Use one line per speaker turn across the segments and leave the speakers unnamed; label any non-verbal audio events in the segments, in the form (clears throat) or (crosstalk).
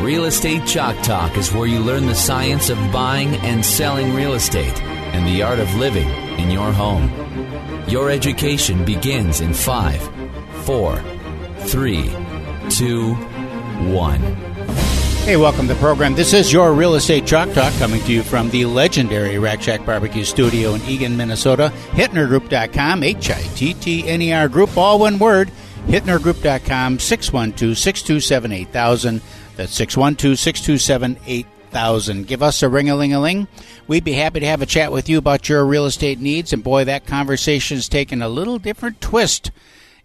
Real Estate Chalk Talk is where you learn the science of buying and selling real estate and the art of living in your home. Your education begins in five, four, three, two, one.
Hey, welcome to the program. This is your Real Estate Chalk Talk coming to you from the legendary Rack Shack Barbecue Studio in Eagan, Minnesota. HittnerGroup.com, H I T T N E R Group, all one word. HittnerGroup.com, 612 627 8000. That's 612 627 8000. Give us a ring a ling a ling. We'd be happy to have a chat with you about your real estate needs. And boy, that conversation's taken a little different twist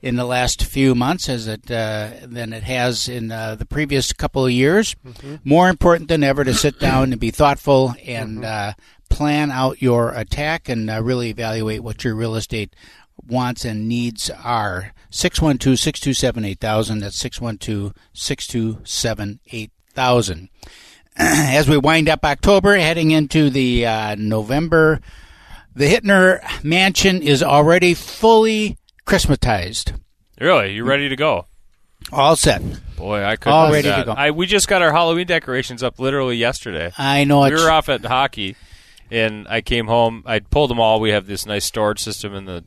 in the last few months as it uh, than it has in uh, the previous couple of years.
Mm-hmm.
More important than ever to sit down and be thoughtful and uh, plan out your attack and uh, really evaluate what your real estate wants and needs are. 612 627 8000. That's 612 627 8000. (clears throat) As we wind up October, heading into the uh, November, the Hittner Mansion is already fully Christmatized.
Really, you're ready to go?
All set.
Boy, I couldn't.
All ready to go.
I we just got our Halloween decorations up literally yesterday.
I know
we were off at hockey, and I came home. I pulled them all. We have this nice storage system in the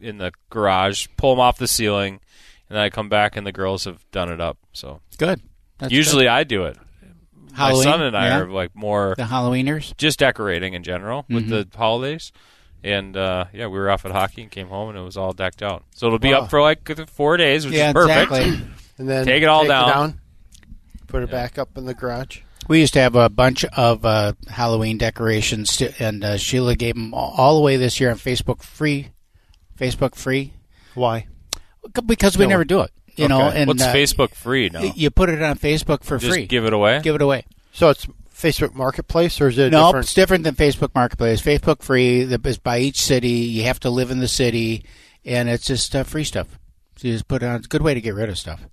in the garage. Pull them off the ceiling, and then I come back, and the girls have done it up. So
good. That's
usually I do it.
Halloween,
My son and I
yeah.
are like more
the Halloweeners.
just decorating in general with
Mhm.
the holidays. And uh, yeah, we were off at hockey and came home, and it was all decked out. So it'll be
Wow.
up for like four days, which
Yeah,
is perfect.
exactly.
and then
Take it all down.
put it
Yeah.
back up in the garage.
We used to have a bunch of uh, Halloween decorations, to, and uh, Sheila gave them all, all the way this year on Facebook free. Facebook free
Why?
because we
No.
never do it. You know, and
What's
uh,
Facebook free now?
You put it on Facebook for
Just
free.
give it away.
Give it away.
So it's Facebook Marketplace, or is it
No,
different?
it's different than Facebook Marketplace. Facebook free is by each city. You have to live in the city, and it's just uh, free stuff. So you just put it on. It's a good way to get rid of stuff.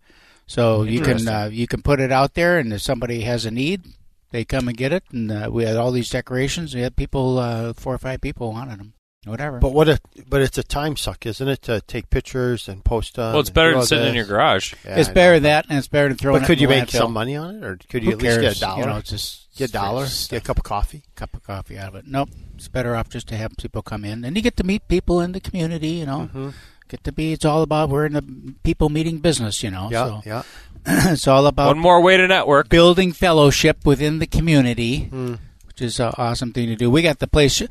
So you can uh, you can put it out there, and if somebody has a need, they come and get it. And uh, we had all these decorations. We had people, uh, four or five people wanted them. Whatever.
But what? A, but it's a time suck, isn't it? To take pictures and post them.
well, it's better than
all
sitting in your garage.
Yeah,
it's
I
better
know.
than that, and it's better than throwing.
But
it
could
in
you make some money on it, or could you
Who
at least get a dollar?
You know, just
get a dollar,
it's
get a cup of coffee.
cup of coffee out of it. Nope, it's better off just to have people come in, and you get to meet people in the community. You know,
Mm-hmm.
get to be. It's all about we're in the people meeting business. You know,
Yeah,
so
yeah. (clears throat)
it's all about
One more way to network.
building fellowship within the community,
Mm.
which is an awesome thing to do. We got the place.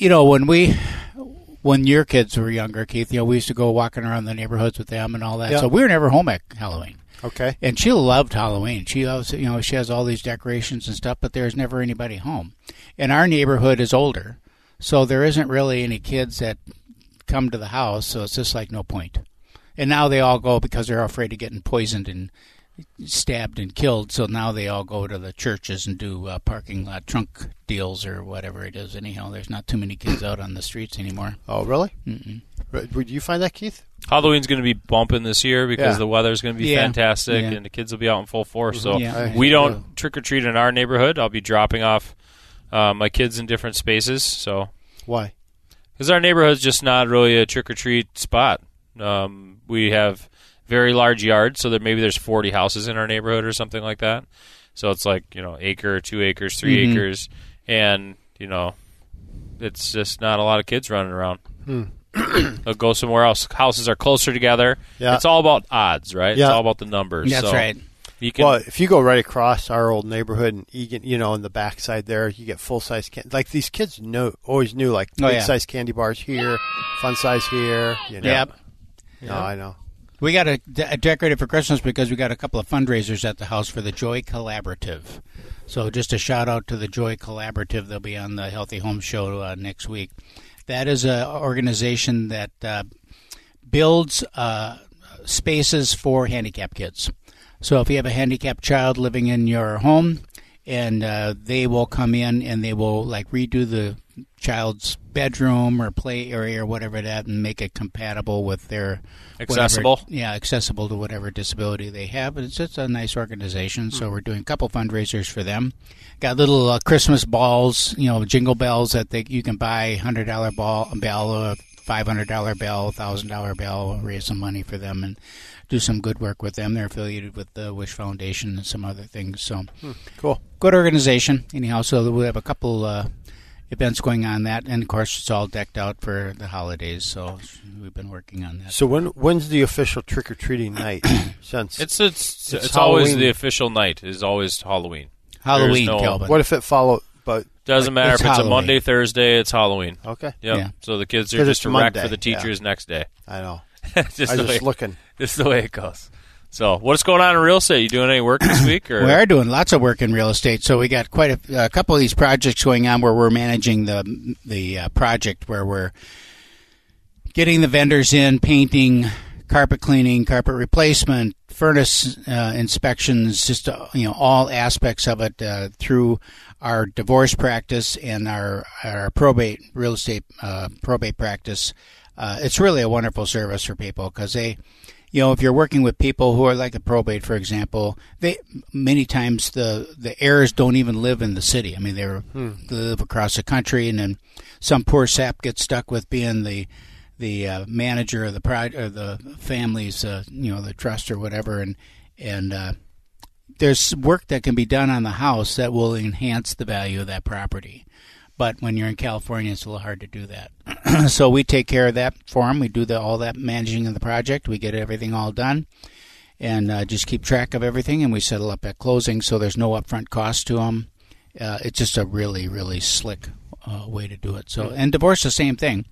You know, when we. When your kids were younger, Keith, you know, we used to go walking around the neighborhoods with them and all that. So we were never home at Halloween.
Okay.
And she loved Halloween. She loves, you know, she has all these decorations and stuff, but there's never anybody home. And our neighborhood is older, so there isn't really any kids that come to the house. So it's just like no point. And now they all go because they're afraid of getting poisoned and stabbed and killed. So now they all go to the churches and do uh, parking lot trunk deals or whatever it is. Anyhow, there's not too many kids out on the streets anymore.
Oh, really?
Mm-mm.
Would you find that, Keith?
Halloween's going to be bumping this year because
Yeah.
the weather's going to be
Yeah.
fantastic
Yeah.
and the kids will be out in full force. So
Yeah.
We don't trick or treat in our neighborhood. I'll be dropping off uh, my kids in different spaces. So
Why?
because our neighborhood's just not really a trick or treat spot. Um, we have very large yard, so that maybe there's 40 houses in our neighborhood or something like that. So it's like you know acre, two acres, 3
Mhm.
acres, and you know it's just not a lot of kids running around.
Hmm. (clears throat)
They'll go somewhere else. Houses are closer together.
Yeah.
It's all about odds, right?
Yeah.
It's all about the numbers.
That's
So
right.
You can.
well, if you go right across our old neighborhood in Eagan, you know, in the backside there, you get full size can Like these kids know, always knew, like
Oh,
big
yeah.
size candy bars here, fun size here. You know.
Yep.
No, I know.
We got a, de- decorated for Christmas because we got a couple of fundraisers at the house for the Joy Collaborative. So just a shout out to the Joy Collaborative. They'll be on the Healthy Home Show uh, next week. That is an organization that uh, builds uh, spaces for handicapped kids. So if you have a handicapped child living in your home, and uh, they will come in and they will like redo the child's bedroom or play area or whatever that, and make it compatible with their whatever-
Accessible?
yeah, accessible to whatever disability they have. but It's just a nice organization, so we're doing a couple fundraisers for them. Got little uh, Christmas balls, you know, jingle bells that they, you can buy, hundred dollar ball a bell, a five hundred dollar bell, thousand dollar bill, raise some money for them and do some good work with them. They're affiliated with the Wish Foundation and some other things. So
Cool.
good organization. Anyhow, so we have a couple uh, events going on that, and of course it's all decked out for the holidays. So we've been working on that.
So when when's the official trick or treating night? (coughs) Since
it's it's it's,
It's
always the official night is always Halloween.
Halloween,
There's no-
Kelvin.
what if it follow? But
Doesn't matter
it's
if it's
Halloween.
a Monday, Thursday. It's Halloween.
okay,
Yep.
Yeah.
So the kids are just a wreck
Monday,
for the teachers next day.
I know. (laughs)
just
I
the
was
way, (laughs)
just looking.
this is the way it goes. So what's going on in real estate? You doing any work this (coughs) week? Or
We are doing lots of work in real estate. So we got quite a, a couple of these projects going on where we're managing the the uh, project where we're getting the vendors in, painting, carpet cleaning, carpet replacement, furnace uh, inspections, just uh, you know all aspects of it uh, through our divorce practice and our our probate real estate uh, probate practice. Uh, it's really a wonderful service for people because they you know, if you're working with people who are like a probate, for example, they many times the the heirs don't even live in the city. I mean, they're, they live across the country, and then some poor sap gets stuck with being the the uh, manager of the pride or the family's, uh, you know, the trust or whatever, and and uh, there's work that can be done on the house that will enhance the value of that property. But when you're in California, it's a little hard to do that. (clears throat) so we take care of that for them. We do the, all that managing of the project. We get everything all done, and uh, just keep track of everything. And we settle up at closing, so there's no upfront cost to them. Uh, it's just a really, really slick uh, way to do it. So, and divorce, the same thing.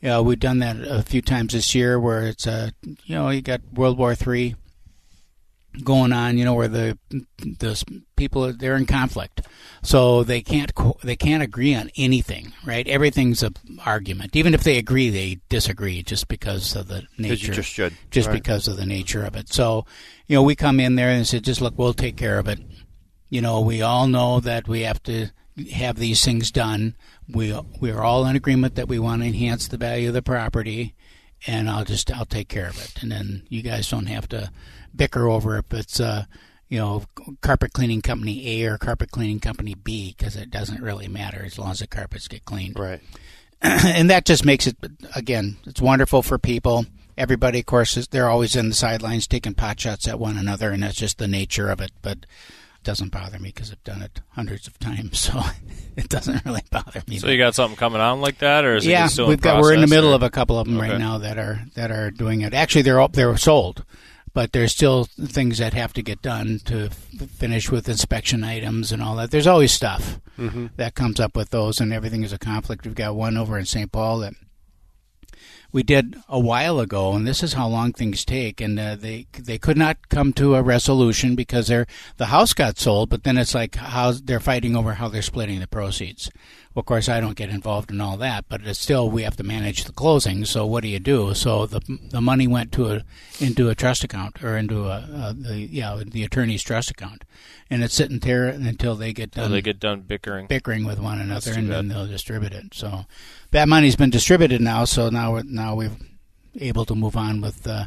Yeah, we've done that a few times this year, where it's a, you know, you got World War Three going on, you know, where the the people they're in conflict, so they can't they can't agree on anything, right? Everything's a argument. Even if they agree, they disagree just because of the nature.
you just should.
just
Right.
because of the nature of it. So, you know, we come in there and say, just look, we'll take care of it. You know, we all know that we have to have these things done. We we are all in agreement that we want to enhance the value of the property, and I'll just I'll take care of it. And then you guys don't have to bicker over if it's uh you know carpet cleaning company A or carpet cleaning company B because it doesn't really matter as long as the carpets get cleaned
Right. (clears throat)
and that just makes it again it's wonderful for people everybody of course is they're always in the sidelines taking pot shots at one another and that's just the nature of it but doesn't bother me because i've done it hundreds of times (laughs) so it doesn't really bother me.
So you got something coming on like that, or is
yeah
it still
we've got we're in the middle
or-
of a couple of them right now that are that are doing it. Actually they're all they're sold but there's still things that have to get done to f- finish with inspection items and all that. There's always stuff mm-hmm. that comes up with those and everything is a conflict. We've got one over in st paul that we did a while ago, and this is how long things take. And uh, they they could not come to a resolution because they're, the house got sold, but then it's like how they're fighting over how they're splitting the proceeds. Well, of course, I don't get involved in all that, but it's still we have to manage the closing. So what do you do? So the the money went to a into a trust account or into a, a the yeah the attorney's trust account, and it's sitting there until they get done
Until they get done bickering.
bickering with one another, and then they'll distribute it. So that money's been distributed now. So now we're, now we're able to move on with uh,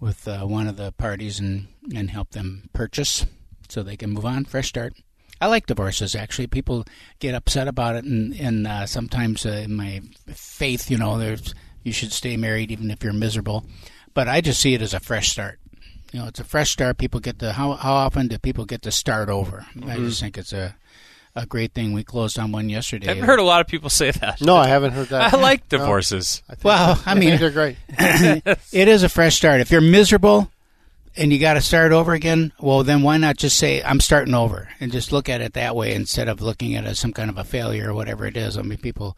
with uh, one of the parties and and help them purchase, so they can move on, fresh start. I like divorces. Actually, people get upset about it, and and uh, sometimes uh, in my faith, you know, there's you should stay married even if you're miserable. But I just see it as a fresh start. You know, it's a fresh start. People get to how how often do people get to start over? I just think it's a a great thing. We closed on one yesterday.
I've heard a lot of people say that.
No, I haven't heard that.
I like
No.
divorces.
I
Well, I
I
mean-
think they're great. (laughs)
it is a fresh start. If you're miserable, and you got to start over again, well, then why not just say I'm starting over and just look at it that way instead of looking at it as some kind of a failure or whatever it is. I mean, people,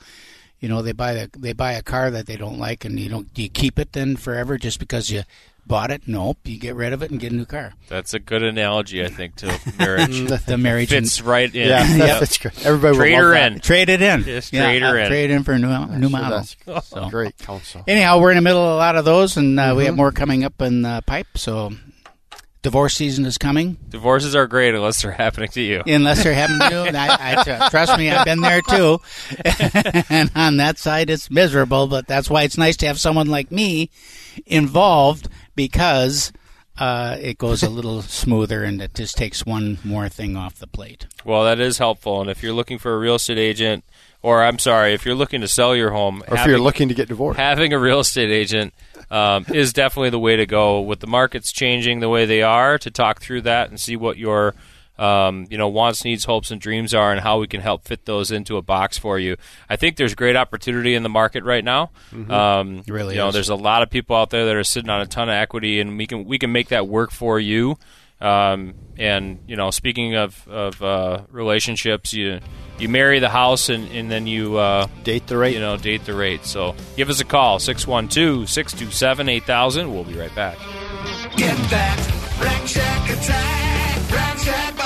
you know, they buy the, they buy a car that they don't like, and you don't do you keep it then forever just because you bought it? Nope, you get rid of it and get a new car.
That's a good analogy, I think, to marriage. (laughs)
The marriage
Fits right in.
Yeah, (laughs)
Yeah.
that's great. Everybody
Trade
will
her in.
trade it in.
Just
Yeah,
trade her
uh,
in.
Trade it in for a new new
So
model.
that's
So.
great counsel.
Anyhow, we're in the middle of a lot of those, and uh, we have more coming up in the pipe. So, divorce season is coming.
Divorces are great unless they're happening to you.
unless they're having to. And I, I trust me, I've been there too. (laughs) and on that side, it's miserable. But that's why it's nice to have someone like me involved because uh, it goes a little (laughs) smoother and it just takes one more thing off the plate.
Well, that is helpful. And if you're looking for a real estate agent, or I'm sorry, if you're looking to sell your home,
Or if you're looking to get divorced.
having a real estate agent um, is definitely the way to go. With the markets changing the way they are, to talk through that and see what your um, you know wants, needs, hopes, and dreams are, and how we can help fit those into a box for you. I think there's great opportunity in the market right now. Um,
It really
you know, there's a lot of people out there that are sitting on a ton of equity, and we can we can make that work for you. Um, and you know, speaking of of uh, relationships, you you marry the house, and, and then you uh,
Date the rate.
you know, date the rate. So give us a call, 612 627 8000. We'll be right back.
Get that Rack Shack attack, Rack Shack barbecue. Ooh,